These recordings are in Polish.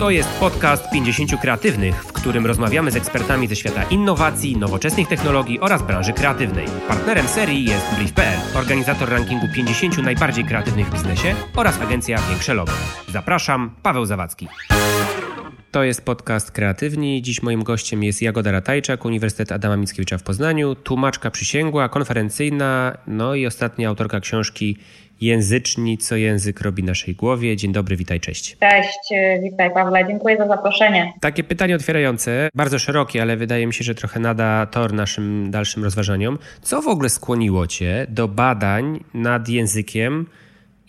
To jest podcast 50 kreatywnych, w którym rozmawiamy z ekspertami ze świata innowacji, nowoczesnych technologii oraz branży kreatywnej. Partnerem serii jest Brief.pl, organizator rankingu 50 najbardziej kreatywnych w biznesie oraz agencja Większe Logo. Zapraszam, Paweł Zawadzki. To jest podcast Kreatywni. Dziś moim gościem jest Jagoda Ratajczak, Uniwersytet Adama Mickiewicza w Poznaniu, tłumaczka przysięgła, konferencyjna, no i ostatnia autorka książki Języczni, co język robi naszej głowie. Dzień dobry, witaj, cześć. Cześć, witaj Pawle, dziękuję za zaproszenie. Takie pytanie otwierające, bardzo szerokie, ale wydaje mi się, że trochę nada tor naszym dalszym rozważaniom. Co w ogóle skłoniło Cię do badań nad językiem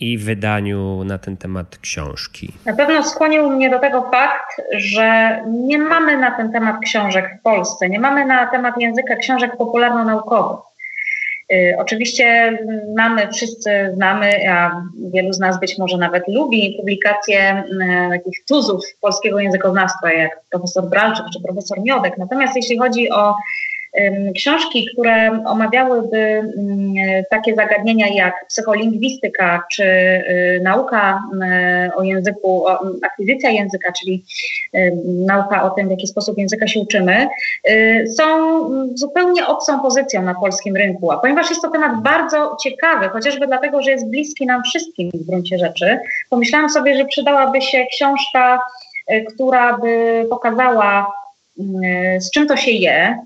i wydaniu na ten temat książki? Na pewno skłonił mnie do tego fakt, że nie mamy na ten temat książek w Polsce, nie mamy na temat języka książek popularno-naukowych. Y, oczywiście mamy, wszyscy znamy, a wielu z nas być może nawet lubi publikacje y, takich tuzów polskiego językoznawstwa, jak profesor Bralczyk czy profesor Miodek. Natomiast jeśli chodzi o książki, które omawiałyby mm, takie zagadnienia jak psycholingwistyka czy y, nauka y, o języku, akwizycja języka, czyli nauka o tym, w jaki sposób języka się uczymy, y, są zupełnie obcą pozycją na polskim rynku. A ponieważ jest to temat bardzo ciekawy, chociażby dlatego, że jest bliski nam wszystkim w gruncie rzeczy, pomyślałam sobie, że przydałaby się książka, która by pokazała, z czym to się je,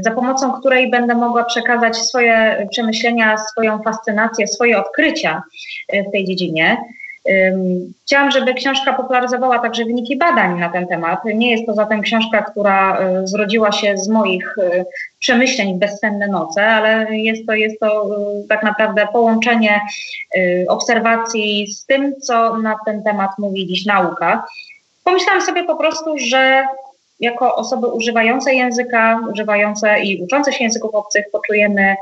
za pomocą której będę mogła przekazać swoje przemyślenia, swoją fascynację, swoje odkrycia y, w tej dziedzinie. Chciałam, żeby książka popularyzowała także wyniki badań na ten temat. Nie jest to zatem książka, która y, zrodziła się z moich przemyśleń w bezsenne noce, ale jest to, jest to tak naprawdę połączenie obserwacji z tym, co na ten temat mówi dziś nauka. Pomyślałam sobie po prostu, że jako osoby używające języka, używające i uczące się języków obcych poczujemy,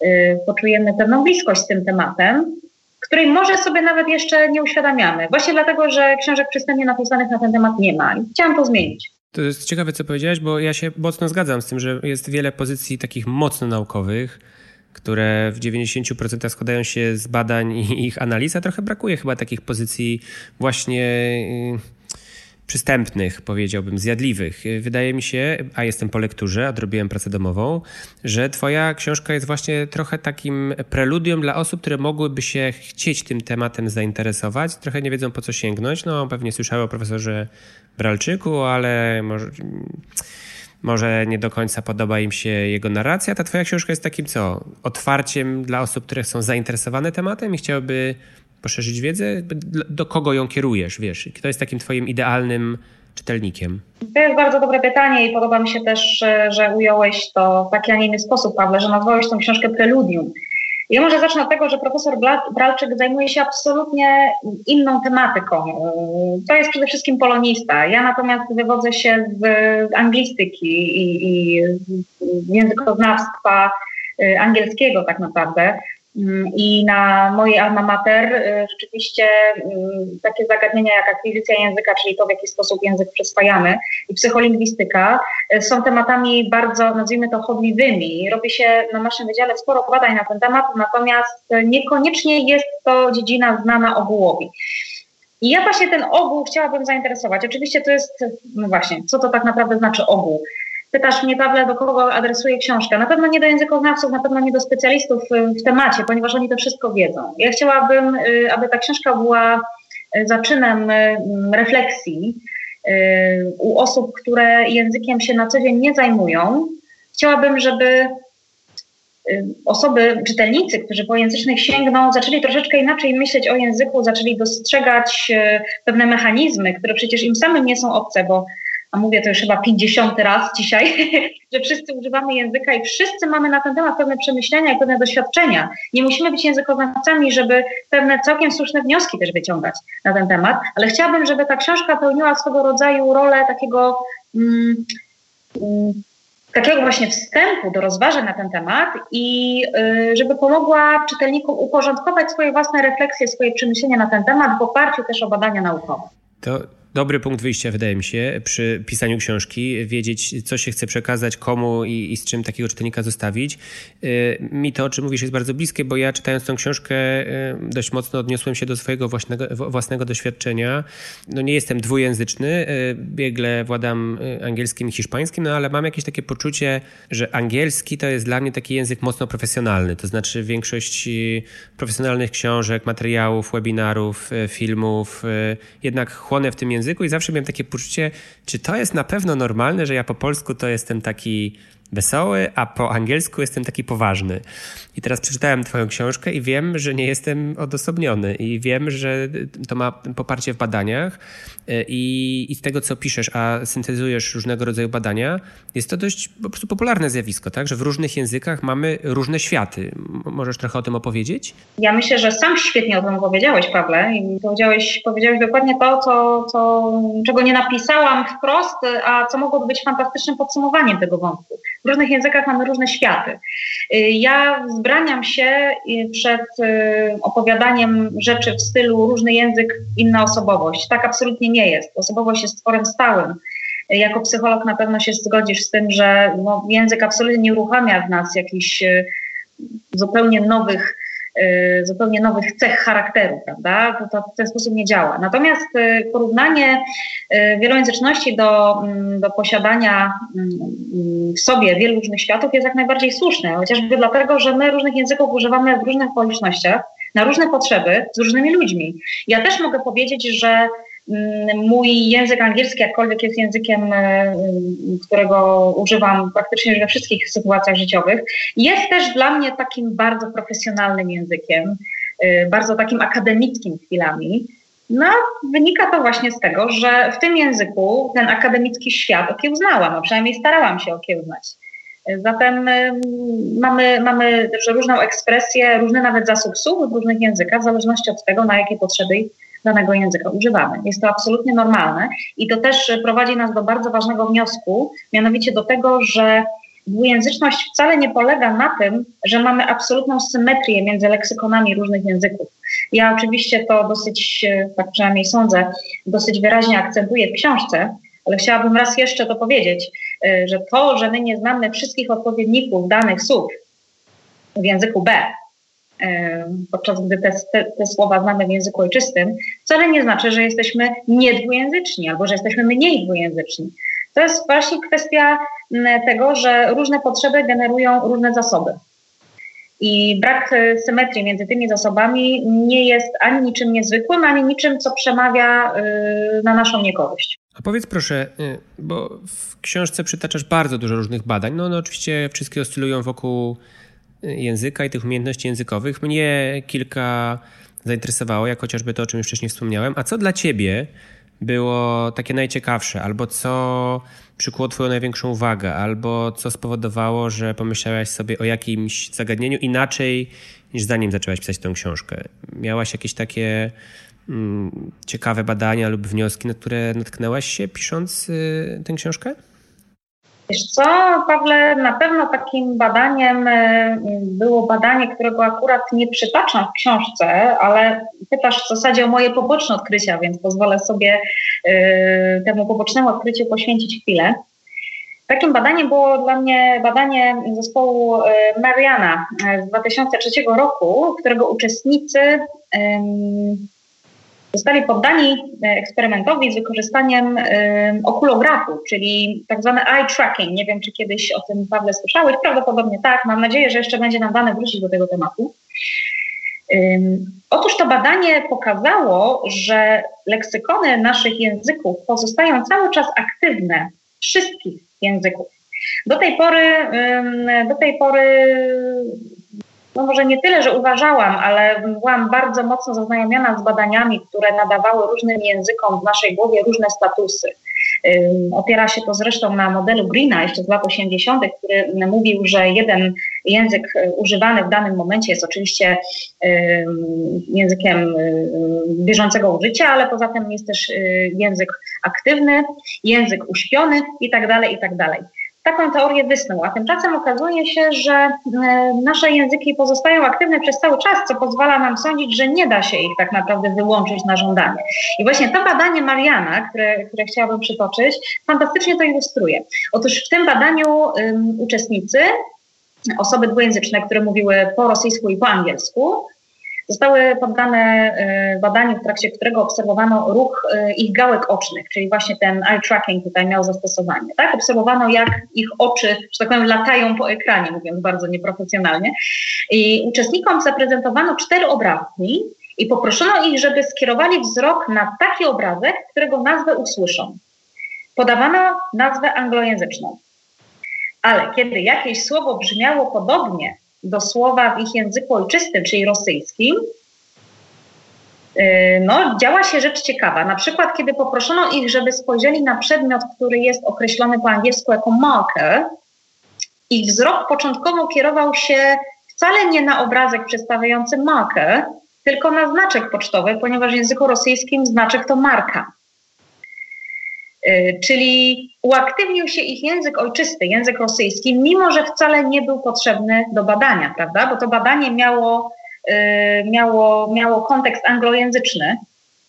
yy, poczujemy pewną bliskość z tym tematem, której może sobie nawet jeszcze nie uświadamiamy. Właśnie dlatego, że książek przystępnie napisanych na ten temat nie ma. I chciałam to zmienić. To jest ciekawe, co powiedziałeś, bo ja się mocno zgadzam z tym, że jest wiele pozycji takich mocno naukowych, które w 90% składają się z badań i ich analiz, a trochę brakuje chyba takich pozycji właśnie yy, przystępnych, powiedziałbym, zjadliwych. Wydaje mi się, a jestem po lekturze, odrobiłem pracę domową, że twoja książka jest właśnie trochę takim preludium dla osób, które mogłyby się chcieć tym tematem zainteresować, trochę nie wiedzą po co sięgnąć. No, pewnie słyszały o profesorze Bralczyku, ale może, może nie do końca podoba im się jego narracja. Ta twoja książka jest takim co? Otwarciem dla osób, które są zainteresowane tematem i chciałyby poszerzyć wiedzę? Do kogo ją kierujesz, wiesz? Kto jest takim twoim idealnym czytelnikiem? To jest bardzo dobre pytanie i podoba mi się też, że ująłeś to w taki, a nie inny sposób, Pawle, że nazwałeś tę książkę preludium. Ja może zacznę od tego, że profesor Bralczyk zajmuje się absolutnie inną tematyką. To jest przede wszystkim polonista. Ja natomiast wywodzę się z anglistyki i, i językoznawstwa e, angielskiego tak naprawdę. Mm, I na mojej alma mater y, rzeczywiście y, takie zagadnienia jak akwizycja języka, czyli to, w jaki sposób język przyswajamy, i psycholingwistyka y, są tematami bardzo, nazwijmy to, chodliwymi. Robi się na naszym wydziale sporo badań na ten temat, natomiast niekoniecznie jest to dziedzina znana ogółowi. I ja właśnie ten ogół chciałabym zainteresować. Oczywiście to jest, no właśnie, co to tak naprawdę znaczy ogół? Pytasz mnie, Pawle, do kogo adresuje książka. Na pewno nie do językoznawców, na pewno nie do specjalistów y, w temacie, ponieważ oni to wszystko wiedzą. Ja chciałabym, y, aby ta książka była y, zaczynem refleksji u osób, które językiem się na co dzień nie zajmują. Chciałabym, żeby osoby, czytelnicy, którzy po języcznych sięgną, zaczęli troszeczkę inaczej myśleć o języku, zaczęli dostrzegać pewne mechanizmy, które przecież im samym nie są obce, bo a mówię to już chyba 50 raz dzisiaj, że wszyscy używamy języka i wszyscy mamy na ten temat pewne przemyślenia i pewne doświadczenia. Nie musimy być językoznawcami, żeby pewne całkiem słuszne wnioski też wyciągać na ten temat, ale chciałabym, żeby ta książka pełniła swego rodzaju rolę takiego. Mm, mm, takiego właśnie wstępu do rozważań na ten temat i y, żeby pomogła czytelnikom uporządkować swoje własne refleksje, swoje przemyślenia na ten temat w oparciu też o badania naukowe. To dobry punkt wyjścia, wydaje mi się, przy pisaniu książki, wiedzieć, co się chce przekazać, komu i, i z czym takiego czytelnika zostawić. Y, mi to, o czym mówisz, jest bardzo bliskie, bo ja czytając tą książkę y, dość mocno odniosłem się do swojego własnego, własnego doświadczenia. No nie jestem dwujęzyczny, y, biegle władam angielskim i hiszpańskim, no ale mam jakieś takie poczucie, że angielski to jest dla mnie taki język mocno profesjonalny, to znaczy większość profesjonalnych książek, materiałów, webinarów, filmów, jednak chłonę w tym języku i zawsze miałem takie poczucie, czy to jest na pewno normalne, że ja po polsku to jestem taki wesoły, a po angielsku jestem taki poważny. I teraz przeczytałem Twoją książkę i wiem, że nie jestem odosobniony, i wiem, że to ma poparcie w badaniach. I, I z tego, co piszesz, a syntezujesz różnego rodzaju badania, jest to dość po prostu popularne zjawisko, tak? Że w różnych językach mamy różne światy. Możesz trochę o tym opowiedzieć? Ja myślę, że sam świetnie o tym opowiedziałeś, Pawle, i powiedziałeś, powiedziałeś dokładnie to, co, co, czego nie napisałam wprost, a co mogłoby być fantastycznym podsumowaniem tego wątku. W różnych językach mamy różne światy. Y, ja wzbraniam się y, przed y, opowiadaniem rzeczy w stylu różny język, inna osobowość. Tak absolutnie nie jest. Osobowość jest tworem stałym. Jako psycholog na pewno się zgodzisz z tym, że no, język absolutnie nie uruchamia w nas jakichś zupełnie nowych zupełnie nowych cech charakteru, prawda? To, to w ten sposób nie działa. Natomiast y, porównanie y, wielojęzyczności do, mm, do posiadania mm, w sobie wielu różnych światów jest jak najbardziej słuszne, chociażby dlatego, że my różnych języków używamy w różnych okolicznościach, na różne potrzeby, z różnymi ludźmi. Ja też mogę powiedzieć, że mój język angielski, jakkolwiek jest językiem, e, którego używam praktycznie we wszystkich sytuacjach życiowych, jest też dla mnie takim bardzo profesjonalnym językiem, e, bardzo takim akademickim chwilami. No, wynika to właśnie z tego, że w tym języku ten akademicki świat okiełznałam, a przynajmniej starałam się okiełznać. Zatem mamy, mamy różną ekspresję, różny nawet zasób słów w różnych językach, w zależności od tego, na jakie potrzeby danego języka używamy. Jest to absolutnie normalne i to też prowadzi nas do bardzo ważnego wniosku, mianowicie do tego, że dwujęzyczność wcale nie polega na tym, że mamy absolutną symetrię między leksykonami różnych języków. Ja oczywiście to dosyć, tak przynajmniej sądzę, dosyć wyraźnie akcentuję w książce, ale chciałabym raz jeszcze to powiedzieć, y, że to, że my nie znamy wszystkich odpowiedników danych słów w języku B, podczas gdy te, te, te, słowa znamy w języku ojczystym, wcale nie znaczy, że jesteśmy niedwujęzyczni albo że jesteśmy mniej dwujęzyczni. To jest właśnie kwestia tego, że różne potrzeby generują różne zasoby. I brak e, symetrii między tymi zasobami nie jest ani niczym niezwykłym, ani niczym, co przemawia e, na naszą niekorzyść. A powiedz proszę, e, bo w książce przytaczasz bardzo dużo różnych badań. No, no oczywiście wszystkie oscylują wokół języka i tych umiejętności językowych. Mnie kilka zainteresowało, jak chociażby to, o czym już wcześniej wspomniałem. A co dla ciebie było takie najciekawsze, albo co przykuło Twoją największą uwagę, albo co spowodowało, że pomyślałaś sobie o jakimś zagadnieniu inaczej niż zanim zaczęłaś pisać tę książkę? Miałaś jakieś takie mm, ciekawe badania lub wnioski, na które natknęłaś się pisząc y, tę książkę? Wiesz co, Pawle, na pewno takim badaniem e, było badanie, którego akurat nie przytaczam w książce, ale pytasz w zasadzie o moje poboczne odkrycia, więc pozwolę sobie e, temu pobocznemu odkryciu poświęcić chwilę. Takim badaniem było dla mnie badanie zespołu e, Mariana z 2003 roku, którego uczestnicy Zostali poddani e, eksperymentowi z wykorzystaniem okulografu, czyli tak zwane eye tracking. Nie wiem, czy kiedyś o tym, Pawle, słyszałeś. Prawdopodobnie tak. Mam nadzieję, że jeszcze będzie nam dane wrócić do tego tematu. Otóż to badanie pokazało, że leksykony naszych języków pozostają cały czas aktywne, wszystkich języków. Do tej pory, do tej pory no może nie tyle, że uważałam, ale byłam bardzo mocno zaznajomiona z badaniami, które nadawały różnym językom w naszej głowie różne statusy. Opiera się to zresztą na modelu Greena jeszcze z lat 80., który mówił, że jeden język y, używany w danym momencie jest oczywiście językiem y, bieżącego użycia, ale poza tym jest też y, język aktywny, język uśpiony i tak tak taką teorię wysnuł, a tymczasem okazuje się, że e, nasze języki pozostają aktywne przez cały czas, co pozwala nam sądzić, że nie da się ich tak naprawdę wyłączyć na żądanie. I właśnie to badanie Mariana, które, które chciałabym przytoczyć, fantastycznie to ilustruje. Otóż w tym badaniu um, uczestnicy, osoby dwujęzyczne, które mówiły po rosyjsku i po angielsku, Zostały poddane y, badaniu, w trakcie którego obserwowano ruch y, ich gałek ocznych, czyli właśnie ten eye tracking tutaj miał zastosowanie. Tak? Obserwowano, jak ich oczy, że tak powiem, latają po ekranie, mówiąc bardzo nieprofesjonalnie. I uczestnikom zaprezentowano cztery obrazki i poproszono ich, żeby skierowali wzrok na taki obrazek, którego nazwę usłyszą. Podawano nazwę anglojęzyczną. Ale kiedy jakieś słowo brzmiało podobnie do słowa w ich języku ojczystym, czyli rosyjskim, y, no, działa się rzecz ciekawa. Na przykład, kiedy poproszono ich, żeby spojrzeli na przedmiot, który jest określony po angielsku jako marker, ich wzrok początkowo kierował się wcale nie na obrazek przedstawiający marker, tylko na znaczek pocztowy, ponieważ w języku rosyjskim znaczek to marka. Y, czyli uaktywnił się ich język ojczysty, język rosyjski, mimo że wcale nie był potrzebny do badania, prawda? Bo to badanie miało, y, miało, miało kontekst anglojęzyczny.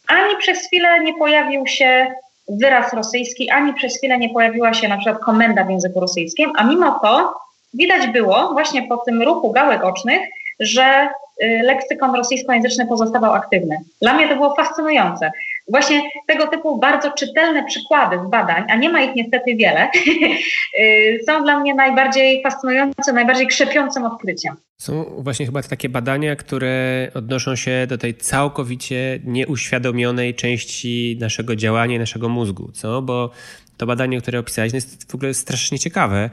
Ani przez chwilę nie pojawił się wyraz rosyjski, ani przez chwilę nie pojawiła się na przykład komenda w języku rosyjskim, a mimo to widać było właśnie po tym ruchu gałek ocznych, że y, leksykon rosyjskojęzyczny pozostawał aktywny. Dla mnie to było fascynujące. Właśnie tego typu bardzo czytelne przykłady z badań, a nie ma ich niestety wiele, y, są dla mnie najbardziej fascynujące, najbardziej krzepiącym odkryciem. Są właśnie chyba takie badania, które odnoszą się do tej całkowicie nieuświadomionej części naszego działania, naszego mózgu, co? Bo to badanie, które opisałeś, jest w ogóle strasznie ciekawe,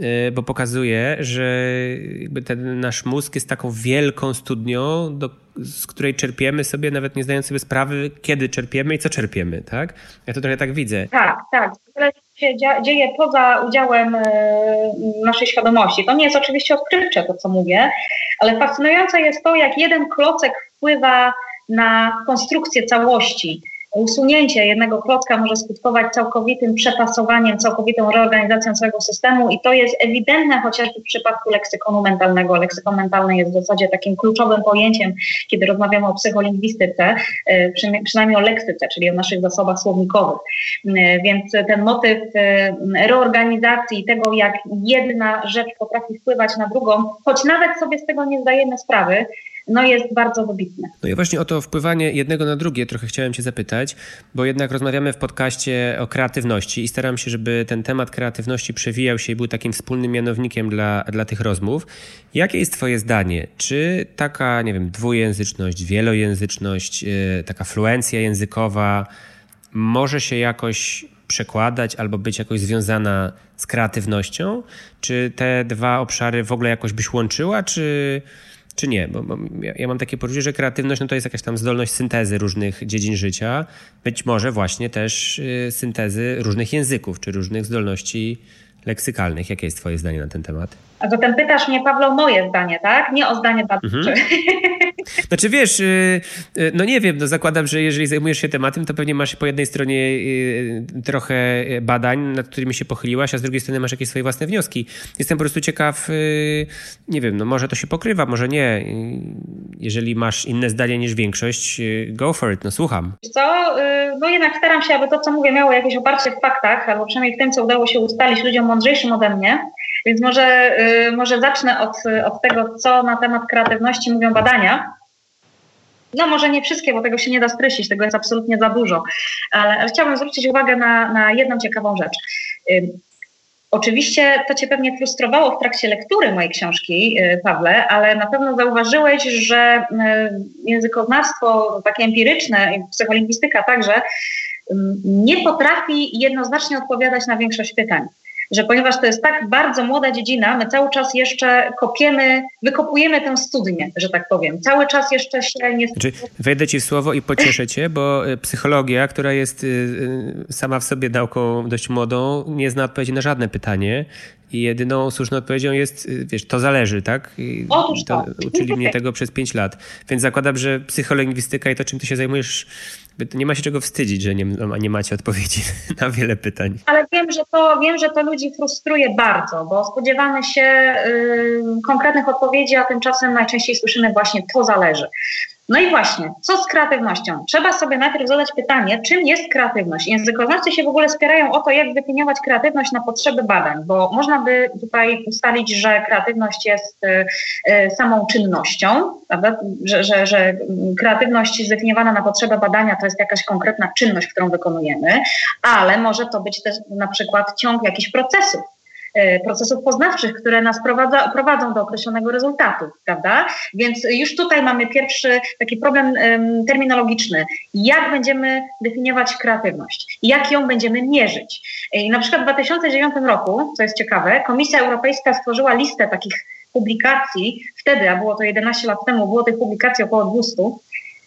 y, bo pokazuje, że ten nasz mózg jest taką wielką studnią, do, z której czerpiemy sobie, nawet nie zdając sobie sprawy, kiedy czerpiemy i co czerpiemy, tak? Ja to trochę tak widzę. Tak, tak. To się dzieje poza udziałem y, naszej świadomości. To nie jest oczywiście odkrywcze to, co mówię, ale fascynujące jest to, jak jeden klocek wpływa na konstrukcję całości usunięcie jednego klocka może skutkować całkowitym przepasowaniem, całkowitą reorganizacją całego systemu i to jest ewidentne chociażby w przypadku leksykonu mentalnego. Leksykon mentalny jest w zasadzie takim kluczowym pojęciem, kiedy rozmawiamy o psycholingwistyce, e, przynajmniej o leksyce, czyli o naszych zasobach słownikowych. E, więc ten motyw e, reorganizacji tego, jak jedna rzecz potrafi wpływać na drugą, choć nawet sobie z tego nie zdajemy sprawy, no jest bardzo wybitne. No i właśnie o to wpływanie jednego na drugie trochę chciałem Cię zapytać, bo jednak rozmawiamy w podcaście o kreatywności i staram się, żeby ten temat kreatywności przewijał się i był takim wspólnym mianownikiem dla, dla tych rozmów. Jakie jest Twoje zdanie? Czy taka, nie wiem, dwujęzyczność, wielojęzyczność, yy, taka fluencja językowa może się jakoś przekładać albo być jakoś związana z kreatywnością? Czy te dwa obszary w ogóle jakoś byś łączyła, czy czy nie? Bo, bo ja, ja, mam takie poczucie, że kreatywność no to jest jakaś tam zdolność syntezy różnych dziedzin życia, być może właśnie też y, syntezy różnych języków, czy różnych zdolności leksykalnych. Jakie jest Twoje zdanie na ten temat? A zatem pytasz mnie, Pawlo, o moje zdanie, tak? Nie o zdanie badawcze. Mhm. Znaczy wiesz, y, y, no nie wiem, no zakładam, że jeżeli zajmujesz się tematem, to pewnie masz po jednej stronie y, trochę badań, nad którymi się pochyliłaś, a z drugiej strony masz jakieś swoje własne wnioski. Jestem po prostu ciekaw, nie wiem, no może to się pokrywa, może nie. Jeżeli masz inne zdanie niż większość, go for it, no słucham. Co, no jednak staram się, aby to, co mówię, miało jakieś oparcie w faktach, albo przynajmniej w tym, co udało się ustalić ludziom mądrzejszym ode mnie. Więc może, może zacznę od, od tego, co na temat kreatywności mówią badania. No może nie wszystkie, bo tego się nie da streścić, tego jest absolutnie za dużo, ale, chciałabym zwrócić uwagę na, na jedną ciekawą rzecz. Oczywiście to Cię pewnie frustrowało w trakcie lektury mojej książki, y, Pawle, ale na pewno zauważyłeś, że y, językoznawstwo takie empiryczne i psycholingwistyka także nie potrafi jednoznacznie odpowiadać na większość pytań że ponieważ to jest tak bardzo młoda dziedzina, my cały czas jeszcze kopiemy, wykopujemy tę studnię, że tak powiem. Cały czas jeszcze się nie... Znaczy, wejdę ci w słowo i pocieszę cię, bo e, psychologia, która jest e, e, sama w sobie nauką dość młodą, nie zna odpowiedzi na żadne pytanie. I jedyną słuszną odpowiedzią jest, wiesz, to zależy, tak? I Otóż to. Uczyli mnie tego przez pięć lat. Więc zakładam, że psycholingwistyka i to, czym ty się zajmujesz, nie ma się czego wstydzić, że nie, nie macie odpowiedzi na wiele pytań. Ale wiem, że to, wiem, że to ludzi frustruje bardzo, bo spodziewamy się y, konkretnych odpowiedzi, a tymczasem najczęściej słyszymy właśnie to zależy. No i właśnie, co z kreatywnością? Trzeba sobie najpierw zadać pytanie, czym jest kreatywność. Językoznawcy się w ogóle spierają o to, jak zdefiniować kreatywność na potrzeby badań, bo można by tutaj ustalić, że kreatywność jest y, y, samą czynnością, prawda? Że, że, że kreatywność zdefiniowana na potrzeby badania to jest jakaś konkretna czynność, którą wykonujemy, ale może to być też na przykład ciąg jakichś procesów E, procesów poznawczych, które nas prowadza, prowadzą do określonego rezultatu, prawda? Więc już tutaj mamy pierwszy taki problem terminologiczny. Jak będziemy definiować kreatywność? Jak ją będziemy mierzyć? I na przykład w 2009 roku, co jest ciekawe, Komisja Europejska stworzyła listę takich publikacji, wtedy, a było to 11 lat temu, było tych publikacji około 200,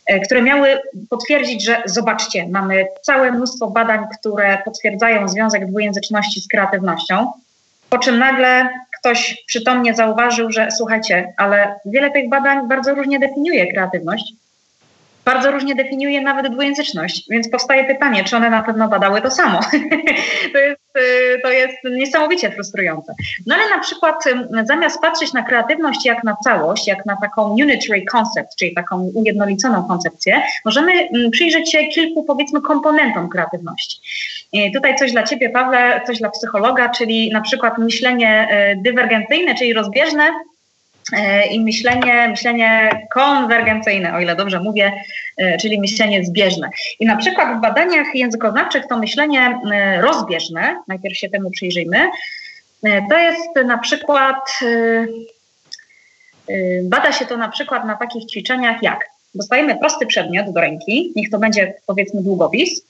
e, które miały potwierdzić, że zobaczcie, mamy całe mnóstwo badań, które potwierdzają związek dwujęzyczności z kreatywnością. Po czym nagle ktoś przytomnie zauważył, że słuchajcie, ale wiele tych badań bardzo różnie definiuje kreatywność, bardzo różnie definiuje nawet dwujęzyczność, więc powstaje pytanie, czy one na pewno badały to samo. to, jest, y, to jest niesamowicie frustrujące. No ale na przykład zamiast patrzeć na kreatywność jak na całość, jak na taką unitary concept, czyli taką ujednoliconą koncepcję, możemy przyjrzeć się kilku powiedzmy komponentom kreatywności. Tutaj coś dla Ciebie, Pawle, coś dla psychologa, czyli na przykład myślenie y, dywergencyjne, czyli rozbieżne, i myślenie, myślenie konwergencyjne, o ile dobrze mówię, e, czyli myślenie zbieżne. I na przykład w badaniach językoznawczych to myślenie e, rozbieżne, najpierw się temu przyjrzyjmy, to jest na przykład, bada się to na przykład na takich ćwiczeniach jak dostajemy prosty przedmiot do ręki, niech to będzie powiedzmy długopis,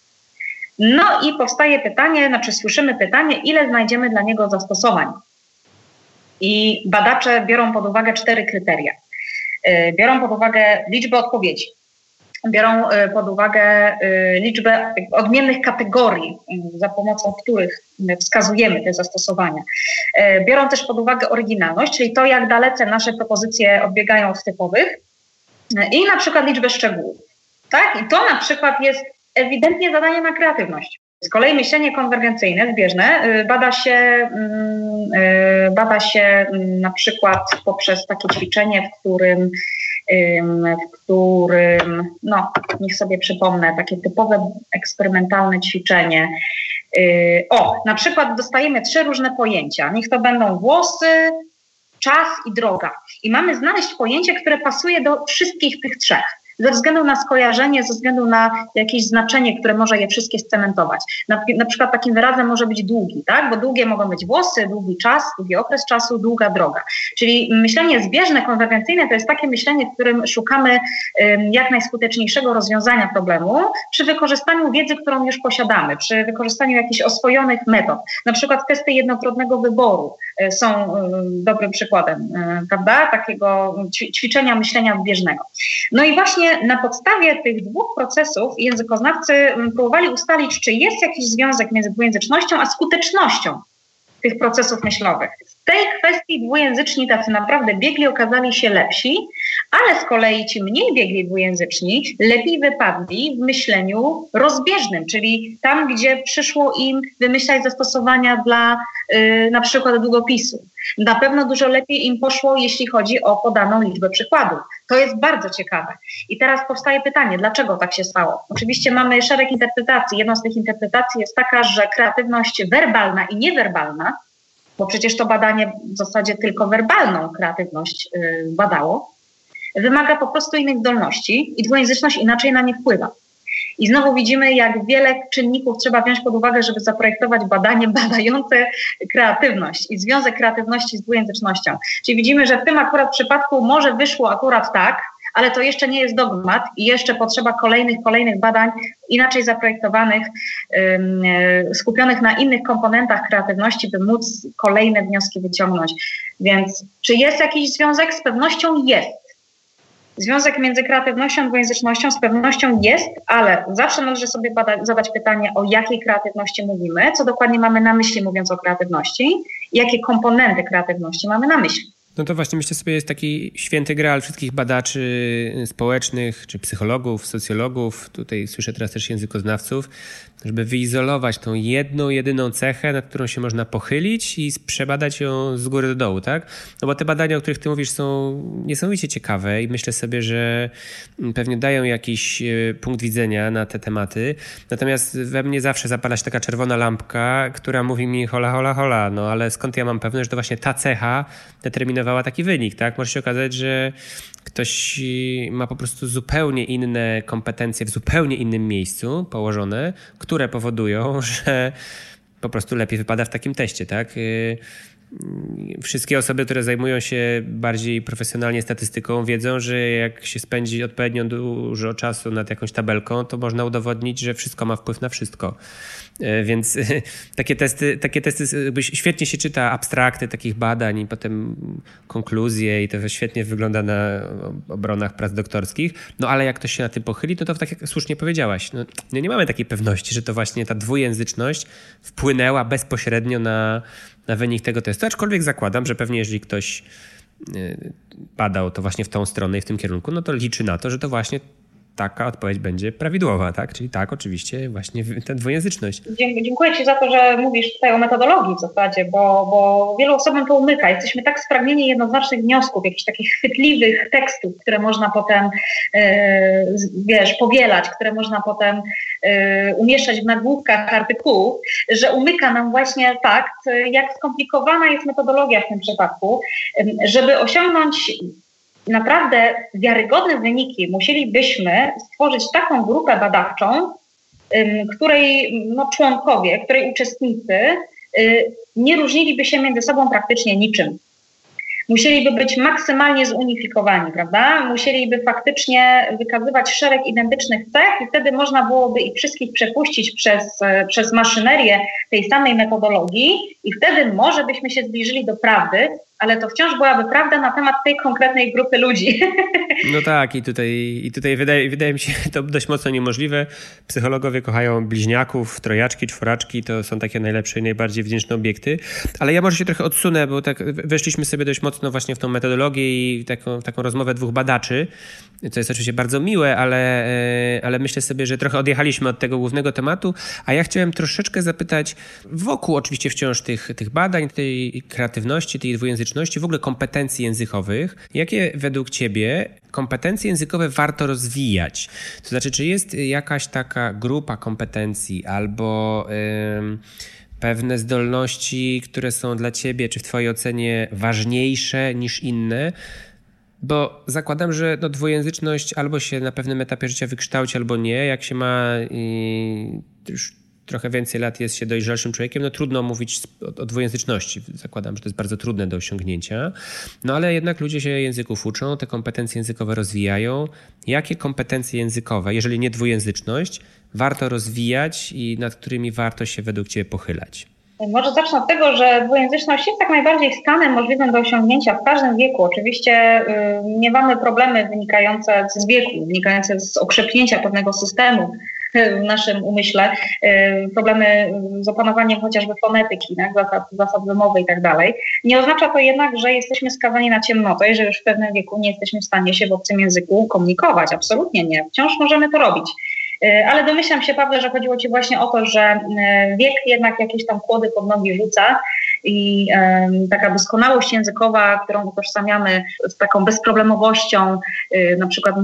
no i powstaje pytanie, znaczy słyszymy pytanie, ile znajdziemy dla niego zastosowań. I badacze biorą pod uwagę cztery kryteria. Y, biorą pod uwagę liczbę odpowiedzi, biorą y, pod uwagę y, liczbę odmiennych kategorii, za pomocą których wskazujemy te zastosowania. Biorą też pod uwagę oryginalność, czyli to, jak dalece nasze propozycje odbiegają od typowych i na przykład liczbę szczegółów. Tak? I to na przykład jest ewidentnie zadanie na kreatywność. Z kolei myślenie konwergencyjne, zbieżne, y, bada się, mm, y, bada się mm, na przykład poprzez takie ćwiczenie, w którym, w którym, no, niech sobie przypomnę, takie typowe eksperymentalne ćwiczenie. Y, o, na przykład dostajemy trzy różne pojęcia. Niech to będą włosy, czas i droga. I mamy znaleźć pojęcie, które pasuje do wszystkich tych trzech ze względu na skojarzenie, ze względu na jakieś znaczenie, które może je wszystkie scementować. Na, na przykład takim wyrazem może być długi, tak? bo długie mogą być włosy, długi czas, długi okres czasu, długa droga. Czyli myślenie zbieżne, konwergencyjne to jest takie myślenie, w którym szukamy um, jak najskuteczniejszego rozwiązania problemu przy wykorzystaniu wiedzy, którą już posiadamy, przy wykorzystaniu jakichś oswojonych metod. Na przykład testy jednokrotnego wyboru są y, dobrym przykładem, y, prawda? Takiego ćwiczenia myślenia zbieżnego. No i właśnie właśnie na podstawie tych dwóch procesów językoznawcy mm, próbowali ustalić, czy jest jakiś związek między dwujęzycznością a skutecznością tych procesów myślowych. Tej kwestii dwujęzyczni tacy naprawdę biegli okazali się lepsi, ale z kolei ci mniej biegli dwujęzyczni lepiej wypadli w myśleniu rozbieżnym, czyli tam, gdzie przyszło im wymyślać zastosowania dla yy, na przykład długopisu. Na pewno dużo lepiej im poszło, jeśli chodzi o podaną liczbę przykładów. To jest bardzo ciekawe. I teraz powstaje pytanie, dlaczego tak się stało? Oczywiście mamy szereg interpretacji. Jedną z tych interpretacji jest taka, że kreatywność werbalna i niewerbalna, bo przecież to badanie w zasadzie tylko werbalną kreatywność yy, badało, wymaga po prostu innych zdolności i dwujęzyczność inaczej na nie wpływa. I znowu widzimy, jak wiele czynników trzeba wziąć pod uwagę, żeby zaprojektować badanie badające kreatywność i związek kreatywności z dwujęzycznością. Czyli widzimy, że w tym akurat przypadku może wyszło akurat tak, ale to jeszcze nie jest dogmat i jeszcze potrzeba kolejnych, kolejnych badań inaczej zaprojektowanych, skupionych na innych komponentach kreatywności, by móc kolejne wnioski wyciągnąć. Więc czy jest jakiś związek? Z pewnością jest. Związek między kreatywnością a dwujęzycznością z pewnością jest, ale zawsze należy sobie zadać pytanie, o jakiej kreatywności mówimy, co dokładnie mamy na myśli mówiąc o kreatywności jakie komponenty kreatywności mamy na myśli. No to właśnie myślę sobie, jest taki święty graal wszystkich badaczy społecznych, czy psychologów, socjologów, tutaj słyszę teraz też językoznawców, żeby wyizolować tą jedną, jedyną cechę, nad którą się można pochylić i przebadać ją z góry do dołu, tak? No bo te badania, o których ty mówisz, są niesamowicie ciekawe i myślę sobie, że pewnie dają jakiś e, punkt widzenia na te tematy. Natomiast we mnie zawsze zapala się taka czerwona lampka, która mówi mi hola, hola, hola, no ale skąd ja mam pewność, że to właśnie ta cecha determinowała taki wynik, tak? Może się okazać, że ktoś ma po prostu zupełnie inne kompetencje w zupełnie innym miejscu położone, które powodują, że po prostu lepiej wypada w takim teście, tak? Wszystkie osoby, które zajmują się bardziej profesjonalnie statystyką, wiedzą, że jak się spędzi odpowiednio dużo czasu nad jakąś tabelką, to można udowodnić, że wszystko ma wpływ na wszystko. E, więc takie testy, takie testy świetnie się czyta abstrakty takich badań i potem konkluzje i to świetnie wygląda na obronach prac doktorskich. No ale jak ktoś się na tym pochyli, no to tak jak słusznie powiedziałaś, no, no nie mamy takiej pewności, że to właśnie ta dwujęzyczność wpłynęła bezpośrednio na, na wynik tego testu. Aczkolwiek zakładam, że pewnie jeżeli ktoś badał to właśnie w tą stronę i w tym kierunku, no to liczy na to, że to właśnie taka odpowiedź będzie prawidłowa, tak? Czyli tak, oczywiście, właśnie tę dwujęzyczność. Dziękuję Ci za to, że mówisz tutaj o metodologii w zasadzie, bo, bo wielu osobom to umyka. Jesteśmy tak spragnieni jednoznacznych wniosków, jakichś takich chwytliwych tekstów, które można potem, e, wiesz, powielać, które można potem e, umieszczać w nagłówkach artykułów, że umyka nam właśnie fakt, jak skomplikowana jest metodologia w tym przypadku, żeby osiągnąć naprawdę wiarygodne wyniki musielibyśmy stworzyć taką grupę badawczą, której no, członkowie, której uczestnicy y, nie różniliby się między sobą praktycznie niczym musieliby być maksymalnie zunifikowani, prawda? Musieliby faktycznie wykazywać szereg identycznych cech i wtedy można byłoby ich wszystkich przepuścić przez, e, przez maszynerię tej samej metodologii i wtedy może byśmy się zbliżyli do prawdy, ale to wciąż byłaby prawda na temat tej konkretnej grupy ludzi. No tak, i tutaj, i tutaj wydaje, wydaje mi się to dość mocno niemożliwe. Psychologowie kochają bliźniaków, trojaczki, czworaczki, to są takie najlepsze i najbardziej wdzięczne obiekty. Ale ja może się trochę odsunę, bo tak weszliśmy sobie dość mocno właśnie w tą metodologię i taką, taką rozmowę dwóch badaczy, co jest oczywiście bardzo miłe, ale, e, ale myślę sobie, że trochę odjechaliśmy od tego głównego tematu, a ja chciałem troszeczkę zapytać wokół oczywiście wciąż tych, tych badań, tej kreatywności, tej dwujęzyczności, w ogóle kompetencji językowych. Jakie według Ciebie kompetencje językowe warto rozwijać? To znaczy, czy jest jakaś taka grupa kompetencji albo... Yy, pewne zdolności, które są dla ciebie, czy w twojej ocenie ważniejsze niż inne, bo zakładam, że no, dwujęzyczność albo się na pewnym etapie życia wykształci, albo nie. Jak się ma już trochę więcej lat, jest się dojrzalszym człowiekiem, no trudno mówić o, o dwujęzyczności. Zakładam, że to jest bardzo trudne do osiągnięcia. No ale jednak ludzie się języków uczą, te kompetencje językowe rozwijają. Jakie kompetencje językowe, jeżeli nie dwujęzyczność, warto rozwijać i nad którymi warto się według Ciebie pochylać? Może zacznę od tego, że dwujęzyczność jest tak najbardziej stanem możliwym do osiągnięcia w każdym wieku. Oczywiście y, nie mamy problemy wynikające z wieku, wynikające z okrzepnięcia pewnego systemu w naszym umyśle, y, problemy z opanowaniem chociażby fonetyki, tak, zasad, zasad wymowy i tak dalej. Nie oznacza to jednak, że jesteśmy skazani na ciemnotę i że już w pewnym wieku nie jesteśmy w stanie się w obcym języku komunikować. Absolutnie nie. Wciąż możemy to robić. E, ale domyślam się, Paweł, że chodziło Ci właśnie o to, że e, wiek jednak jakieś tam kłody pod nogi rzuca i taka doskonałość językowa, którą utożsamiamy z taką bezproblemowością y, na przykład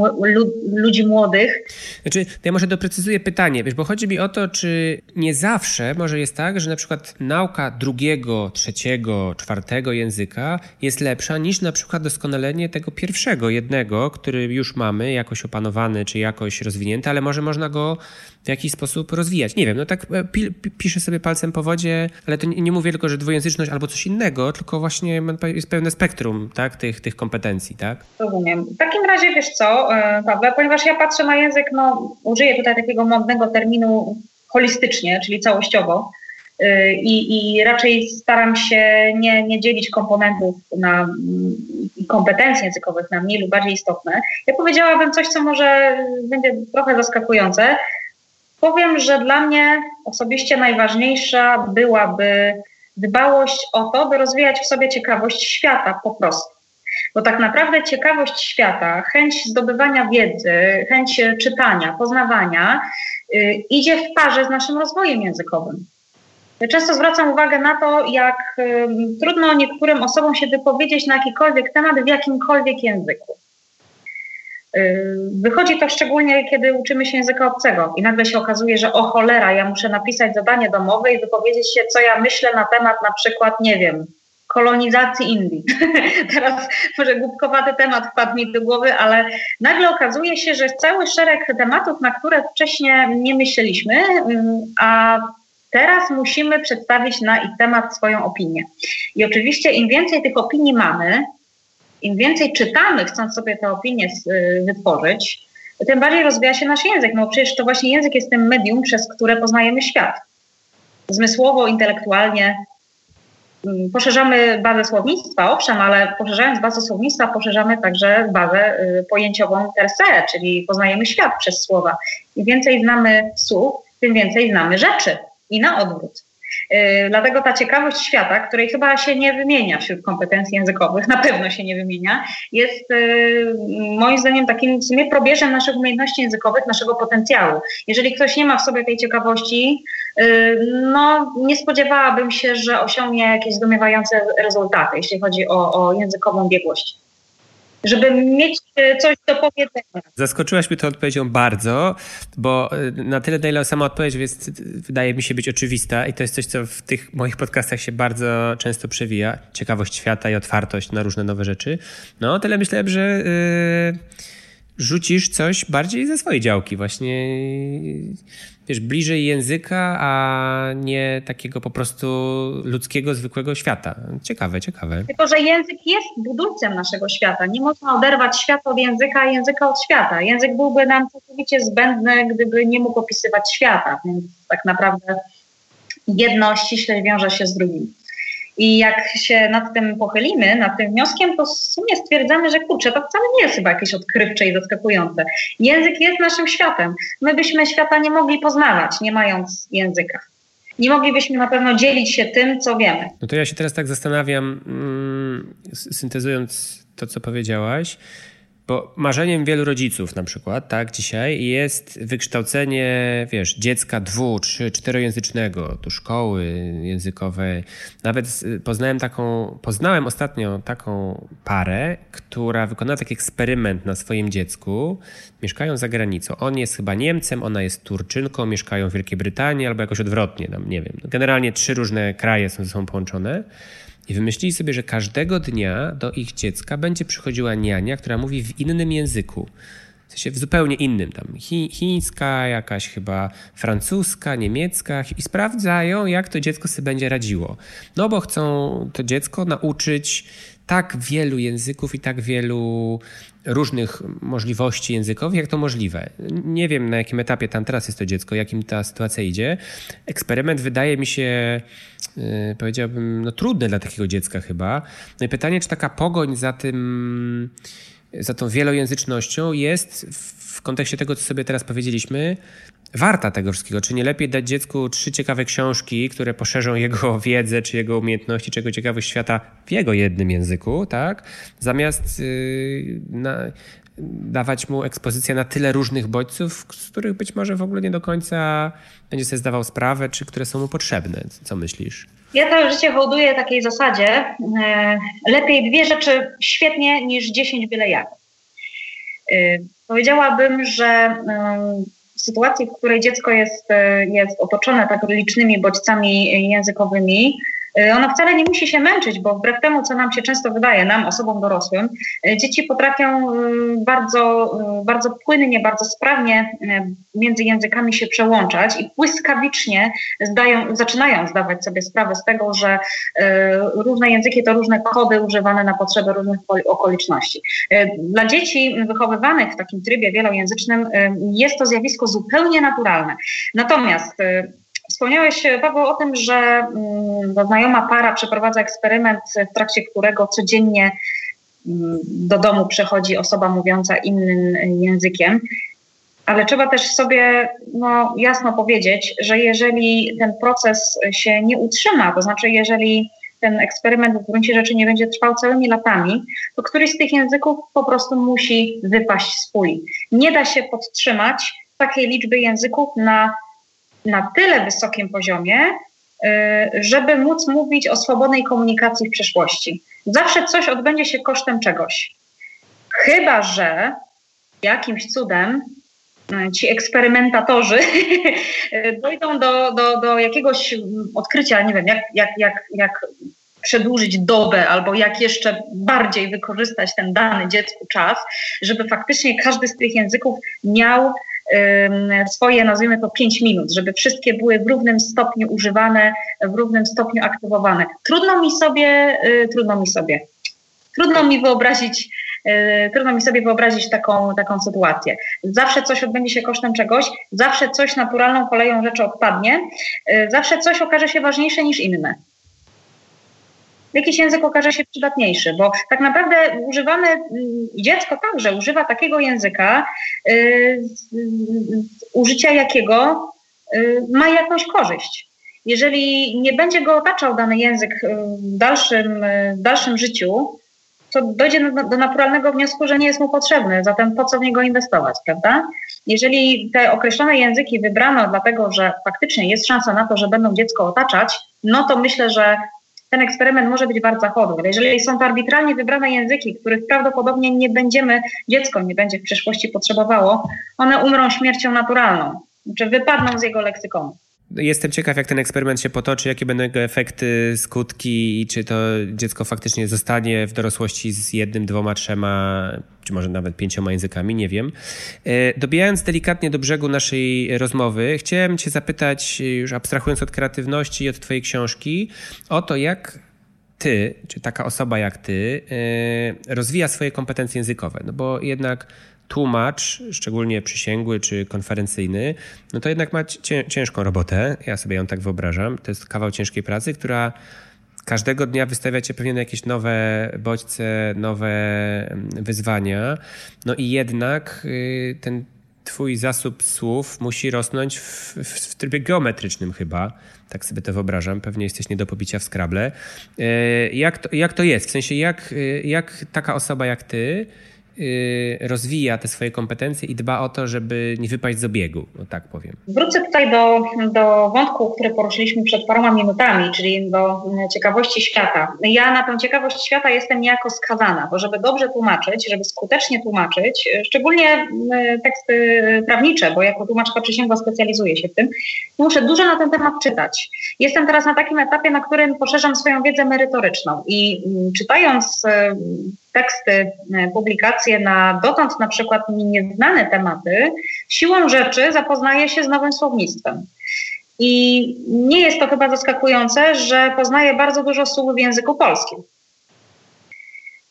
ludzi młodych. Znaczy, ja może doprecyzuję pytanie, wiesz, bo chodzi mi o to, czy nie zawsze może jest tak, że na przykład nauka drugiego, trzeciego, czwartego języka jest lepsza niż na przykład doskonalenie tego pierwszego, jednego, który już mamy jakoś opanowany czy jakoś rozwinięty, ale może można go w jakiś sposób rozwijać. Nie wiem, no tak e, pi piszę sobie palcem po wodzie, ale to nie, nie mówię tylko, że dwujęzyczność albo coś innego, tylko właśnie jest pełne spektrum tak, tych, tych kompetencji, tak? Rozumiem. W takim razie wiesz co, e, Paweł, ponieważ ja patrzę na język, no użyję tutaj takiego modnego terminu holistycznie, czyli całościowo, e, i, i raczej staram się nie, nie dzielić komponentów na kompetencji językowych na mniej lub bardziej istotne. Ja powiedziałabym coś, co może będzie trochę zaskakujące, Powiem, że dla mnie osobiście najważniejsza byłaby dbałość o to, by rozwijać w sobie ciekawość świata po prostu. Bo tak naprawdę ciekawość świata, chęć zdobywania wiedzy, chęć czytania, poznawania y, idzie w parze z naszym rozwojem językowym. Często zwracam uwagę na to, jak y, trudno niektórym osobom się wypowiedzieć na jakikolwiek temat w jakimkolwiek języku. Y, wychodzi to szczególnie, kiedy uczymy się języka obcego i nagle się okazuje, że o cholera, ja muszę napisać zadanie domowe i wypowiedzieć się, co ja myślę na temat na przykład, nie wiem, kolonizacji Indii. Teraz może głupkowaty temat wpadł mi do głowy, ale nagle okazuje się, że cały szereg tematów, na które wcześniej nie myśleliśmy, a teraz musimy przedstawić na ich temat swoją opinię. I oczywiście im więcej tych opinii mamy, im więcej czytamy, chcąc sobie te opinie y, wytworzyć, tym bardziej rozwija się nasz język. No przecież to właśnie język jest tym medium, przez które poznajemy świat. Zmysłowo, intelektualnie. Mm, poszerzamy bazę słownictwa, owszem, ale poszerzając bazę słownictwa, poszerzamy także bazę y, pojęciową per se, czyli poznajemy świat przez słowa. Im więcej znamy słów, tym więcej znamy rzeczy i na odwrót. Y, dlatego ta ciekawość świata, której chyba się nie wymienia wśród kompetencji językowych, na pewno się nie wymienia, jest y, moim zdaniem takim w sumie probierzem naszych umiejętności językowych, naszego potencjału. Jeżeli ktoś nie ma w sobie tej ciekawości, y, no nie spodziewałabym się, że osiągnie jakieś zdumiewające rezultaty, jeśli chodzi o, o językową biegłość żeby mieć e, coś do powiedzenia. Zaskoczyłaś mnie tą odpowiedzią bardzo, bo e, na tyle, na ile sama odpowiedź jest, wydaje mi się być oczywista i to jest coś, co w tych moich podcastach się bardzo często przewija. Ciekawość świata i otwartość na różne nowe rzeczy. No, tyle myślałem, że yy, rzucisz coś bardziej ze swojej działki właśnie wiesz, bliżej języka, a nie takiego po prostu ludzkiego, zwykłego świata. Ciekawe, ciekawe. Tylko, że język jest budulcem naszego świata. Nie można oderwać świata od języka, a języka od świata. Język byłby nam całkowicie zbędny, gdyby nie mógł opisywać świata. Więc tak naprawdę jedno ściśle wiąże się z drugim. I jak się nad tym pochylimy, nad tym wnioskiem, to w sumie stwierdzamy, że kurczę, to wcale nie jest chyba jakieś odkrywcze i zaskakujące. Język jest naszym światem. My byśmy świata nie mogli poznawać, nie mając języka. Nie moglibyśmy na pewno dzielić się tym, co wiemy. No to ja się teraz tak zastanawiam, mm, syntezując to, co powiedziałaś. Bo marzeniem wielu rodziców na przykład, tak, dzisiaj jest wykształcenie, wiesz, dziecka dwu, trzy, czterojęzycznego, tu szkoły językowe. Nawet poznałem taką, poznałem ostatnio taką parę, która wykonała taki eksperyment na swoim dziecku. Mieszkają za granicą. On jest chyba Niemcem, ona jest Turczynką, mieszkają w Wielkiej Brytanii albo jakoś odwrotnie, tam, nie wiem. Generalnie trzy różne kraje są ze sobą połączone. I wymyślili sobie, że każdego dnia do ich dziecka będzie przychodziła niania, która mówi w innym języku. W sensie w zupełnie innym, tam chi, chińska, jakaś chyba francuska, niemiecka i sprawdzają, jak to dziecko sobie będzie radziło. No bo chcą to dziecko nauczyć tak wielu języków i tak wielu różnych możliwości językowych, jak to możliwe. Nie wiem, na jakim etapie tam teraz jest to dziecko, jakim ta sytuacja idzie. Eksperyment wydaje mi się, yy, powiedziałbym, no, trudny dla takiego dziecka chyba. No i pytanie, czy taka pogoń za tym, za tą wielojęzycznością jest w kontekście tego, co sobie teraz powiedzieliśmy, warta tego wszystkiego? Czy nie lepiej dać dziecku trzy ciekawe książki, które poszerzą jego wiedzę, czy jego umiejętności, czy jego ciekawość świata w jego jednym języku, tak? Zamiast yy, na, dawać mu ekspozycję na tyle różnych bodźców, z których być może w ogóle nie do końca będzie sobie zdawał sprawę, czy które są mu potrzebne. Co myślisz? Ja to życie hołduję takiej zasadzie. E, lepiej dwie rzeczy świetnie niż dziesięć byle jak. E, powiedziałabym, że w sytuacji, w której dziecko jest, e, jest otoczone tak licznymi bodźcami językowymi, E, ona wcale nie musi się męczyć, bo wbrew temu, co nam się często wydaje, nam, osobom dorosłym, e, dzieci potrafią e, bardzo, bardzo płynnie, bardzo sprawnie między językami się przełączać i błyskawicznie zdają, zaczynają zdawać sobie sprawę z tego, że różne języki to różne kody używane na potrzeby różnych okoliczności. Dla dzieci wychowywanych w takim trybie wielojęzycznym jest to zjawisko zupełnie naturalne. Natomiast Wspomniałeś, Paweł, o tym, że mm, znajoma para przeprowadza eksperyment, w trakcie którego codziennie mm, do domu przychodzi osoba mówiąca innym językiem. Ale trzeba też sobie no, jasno powiedzieć, że jeżeli ten proces się nie utrzyma, to znaczy jeżeli ten eksperyment w gruncie rzeczy nie będzie trwał całymi latami, to któryś z tych języków po prostu musi wypaść z puli. Nie da się podtrzymać takiej liczby języków na, na tyle wysokim poziomie, y, żeby móc mówić o swobodnej komunikacji w przyszłości. Zawsze coś odbędzie się kosztem czegoś. Chyba, że jakimś cudem y, ci eksperymentatorzy dojdą do, do, do jakiegoś odkrycia, nie wiem, jak, jak, jak, jak przedłużyć dobę albo jak jeszcze bardziej wykorzystać ten dany dziecku czas, żeby faktycznie każdy z tych języków miał swoje, nazwijmy to 5 minut, żeby wszystkie były w równym stopniu używane, w równym stopniu aktywowane. Trudno mi sobie, y, trudno mi sobie, trudno mi wyobrazić, y, trudno mi sobie wyobrazić taką, taką sytuację. Zawsze coś odbędzie się kosztem czegoś, zawsze coś naturalną koleją rzeczy odpadnie, y, zawsze coś okaże się ważniejsze niż inne jakiś język okaże się przydatniejszy, bo tak naprawdę używamy, mm, dziecko także używa takiego języka, y, użycia jakiego y, ma jakąś korzyść. Jeżeli nie będzie go otaczał dany język y, w dalszym, w dalszym życiu, to dojdzie do, do naturalnego wniosku, że nie jest mu potrzebny, zatem po co w niego inwestować, prawda? Jeżeli te określone języki wybrano dlatego, że faktycznie jest szansa na to, że będą dziecko otaczać, no to myślę, że ten eksperyment może być wart zachodu. Jeżeli są to arbitralnie wybrane języki, których prawdopodobnie nie będziemy, dziecko nie będzie w przyszłości potrzebowało, one umrą śmiercią naturalną, czy wypadną z jego leksykonu. Jestem ciekaw, jak ten eksperyment się potoczy, jakie będą jego efekty, skutki i czy to dziecko faktycznie zostanie w dorosłości z jednym, dwoma, trzema, czy może nawet pięcioma językami, nie wiem. E, dobijając delikatnie do brzegu naszej rozmowy, chciałem Cię zapytać, już abstrahując od kreatywności i od Twojej książki, o to, jak ty, czy taka osoba jak ty, e, rozwija swoje kompetencje językowe. No bo jednak tłumacz, szczególnie przysięgły czy konferencyjny, no to jednak ma ciężką robotę. Ja sobie ją tak wyobrażam. To jest kawał ciężkiej pracy, która każdego dnia wystawia cię pewnie na jakieś nowe bodźce, nowe mm, wyzwania. No i jednak y, ten twój zasób słów musi rosnąć w, w, trybie geometrycznym chyba. Tak sobie to wyobrażam. Pewnie jesteś nie do pobicia w skrable. Y, jak to, jak to jest? W sensie, jak, y, jak taka osoba jak ty rozwija te swoje kompetencje i dba o to, żeby nie wypaść z obiegu, tak powiem. Wrócę tutaj do, do wątku, który poruszyliśmy przed paroma minutami, czyli do ciekawości świata. Ja na tę ciekawość świata jestem niejako skazana, bo żeby dobrze tłumaczyć, żeby skutecznie tłumaczyć, szczególnie teksty prawnicze, bo jako tłumaczka przysięgła specjalizuję się w tym, muszę dużo na ten temat czytać. Jestem teraz na takim etapie, na którym poszerzam swoją wiedzę merytoryczną i czytając teksty, e, publikacje na dotąd na przykład mi nieznane tematy, siłą rzeczy zapoznaję się z nowym słownictwem. I nie jest to chyba zaskakujące, że poznaję bardzo dużo słów w języku polskim.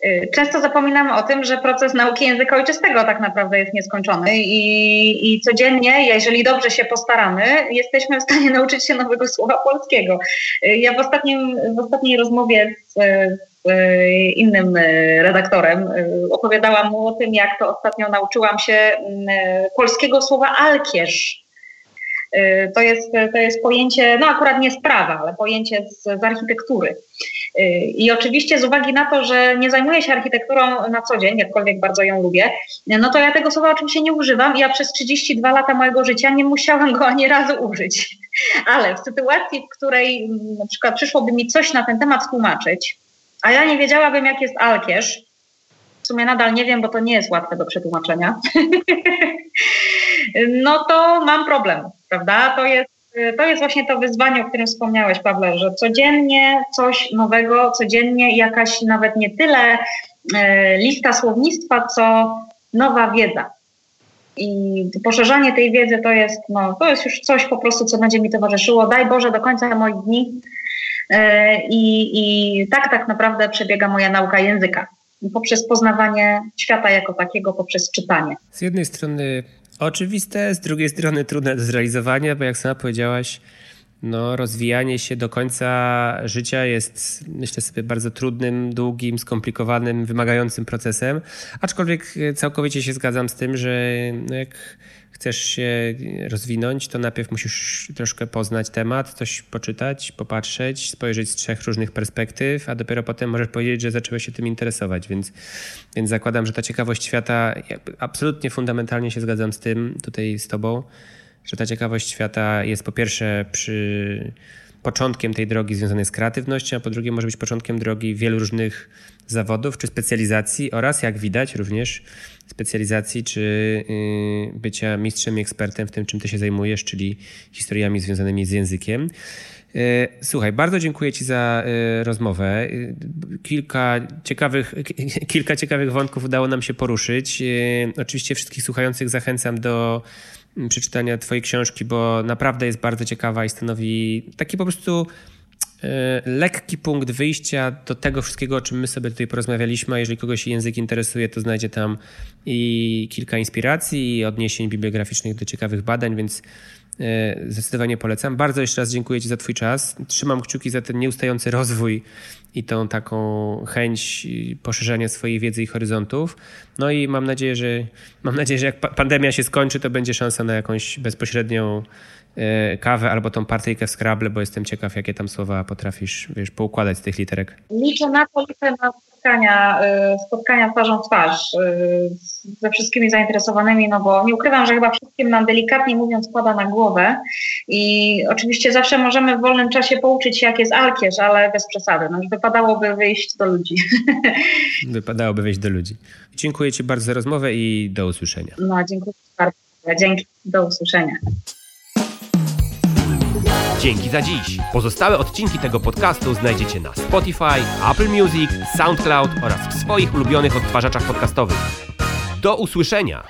E, często zapominamy o tym, że proces nauki języka ojczystego tak naprawdę jest nieskończony i, i codziennie, jeżeli dobrze się postaramy, jesteśmy w stanie nauczyć się nowego słowa polskiego. E, ja w, ostatnim, w ostatniej rozmowie z, Y, innym y, redaktorem. Y, opowiadałam mu o tym, jak to ostatnio nauczyłam się mm, polskiego słowa alkierz. To jest, to jest pojęcie, no akurat nie sprawa, ale pojęcie z, z architektury. I oczywiście z uwagi na to, że nie zajmuję się architekturą na co dzień, jakkolwiek bardzo ją lubię, no to ja tego słowa oczywiście nie używam. Ja przez 32 lata mojego życia nie musiałam go ani razu użyć. Ale w sytuacji, w której mm, na przykład przyszłoby mi coś na ten temat tłumaczyć, a ja nie wiedziałabym, jak jest alkierz. W sumie nadal nie wiem, bo to nie jest łatwe do przetłumaczenia. no to mam problem, prawda? To jest, to jest właśnie to wyzwanie, o którym wspomniałeś, Pawle, że codziennie coś nowego, codziennie jakaś nawet nie tyle e, lista słownictwa, co nowa wiedza. I poszerzanie tej wiedzy to jest, no, to jest już coś po prostu, co będzie mi towarzyszyło. Daj Boże, do końca moich dni E, I, I tak tak naprawdę przebiega moja nauka języka. Poprzez poznawanie świata jako takiego, poprzez czytanie. Z jednej strony oczywiste, z drugiej strony trudne do zrealizowania, bo jak sama powiedziałaś, no, rozwijanie się do końca życia jest, myślę sobie, bardzo trudnym, długim, skomplikowanym, wymagającym procesem. Aczkolwiek całkowicie się zgadzam z tym, że no jak chcesz się rozwinąć, to najpierw musisz troszkę poznać temat, coś poczytać, popatrzeć, spojrzeć z trzech różnych perspektyw, a dopiero potem możesz powiedzieć, że zacząłeś się tym interesować. Więc, więc zakładam, że ta ciekawość świata, absolutnie fundamentalnie się zgadzam z tym tutaj z Tobą, że ta ciekawość świata jest po pierwsze przy początkiem tej drogi związanej z kreatywnością, a po drugie może być początkiem drogi wielu różnych zawodów czy specjalizacji oraz, jak widać, również specjalizacji czy y, bycia mistrzem i ekspertem w tym, czym ty się zajmujesz, czyli historiami związanymi z językiem. Y, słuchaj, bardzo dziękuję Ci za y, rozmowę. Kilka ciekawych, kilka ciekawych wątków udało nam się poruszyć. Oczywiście wszystkich słuchających zachęcam do przeczytania Twojej książki, bo naprawdę jest bardzo ciekawa i stanowi taki po prostu e, lekki punkt wyjścia do tego wszystkiego, o czym my sobie tutaj porozmawialiśmy. A jeżeli kogoś język interesuje, to znajdzie tam i kilka inspiracji i odniesień bibliograficznych do ciekawych badań, więc zdecydowanie polecam. Bardzo jeszcze raz dziękuję Ci za Twój czas. Trzymam kciuki za ten nieustający rozwój i tą taką chęć poszerzania swojej wiedzy i horyzontów. No i mam nadzieję, że mam nadzieję, że jak pandemia się skończy, to będzie szansa na jakąś bezpośrednią e, kawę albo tą partyjkę w Scrabble, bo jestem ciekaw, jakie tam słowa potrafisz wiesz, poukładać z tych literek. Liczę na to, liczę na spotkania, y, spotkania twarzą w twarz y, ze wszystkimi zainteresowanymi, no bo nie ukrywam, że chyba wszystkim nam delikatnie mówiąc pada na głowę i oczywiście zawsze możemy w wolnym czasie pouczyć się, jak jest alkierz, ale bez przesady. No, wypadałoby wyjść do ludzi. Wypadałoby wyjść do ludzi. Dziękuję Ci bardzo za rozmowę i do usłyszenia. No, dziękuję bardzo. Dzięki. Do usłyszenia. Dzięki za dziś. Pozostałe odcinki tego podcastu znajdziecie na Spotify, Apple Music, SoundCloud oraz w swoich ulubionych odtwarzaczach podcastowych. Do usłyszenia!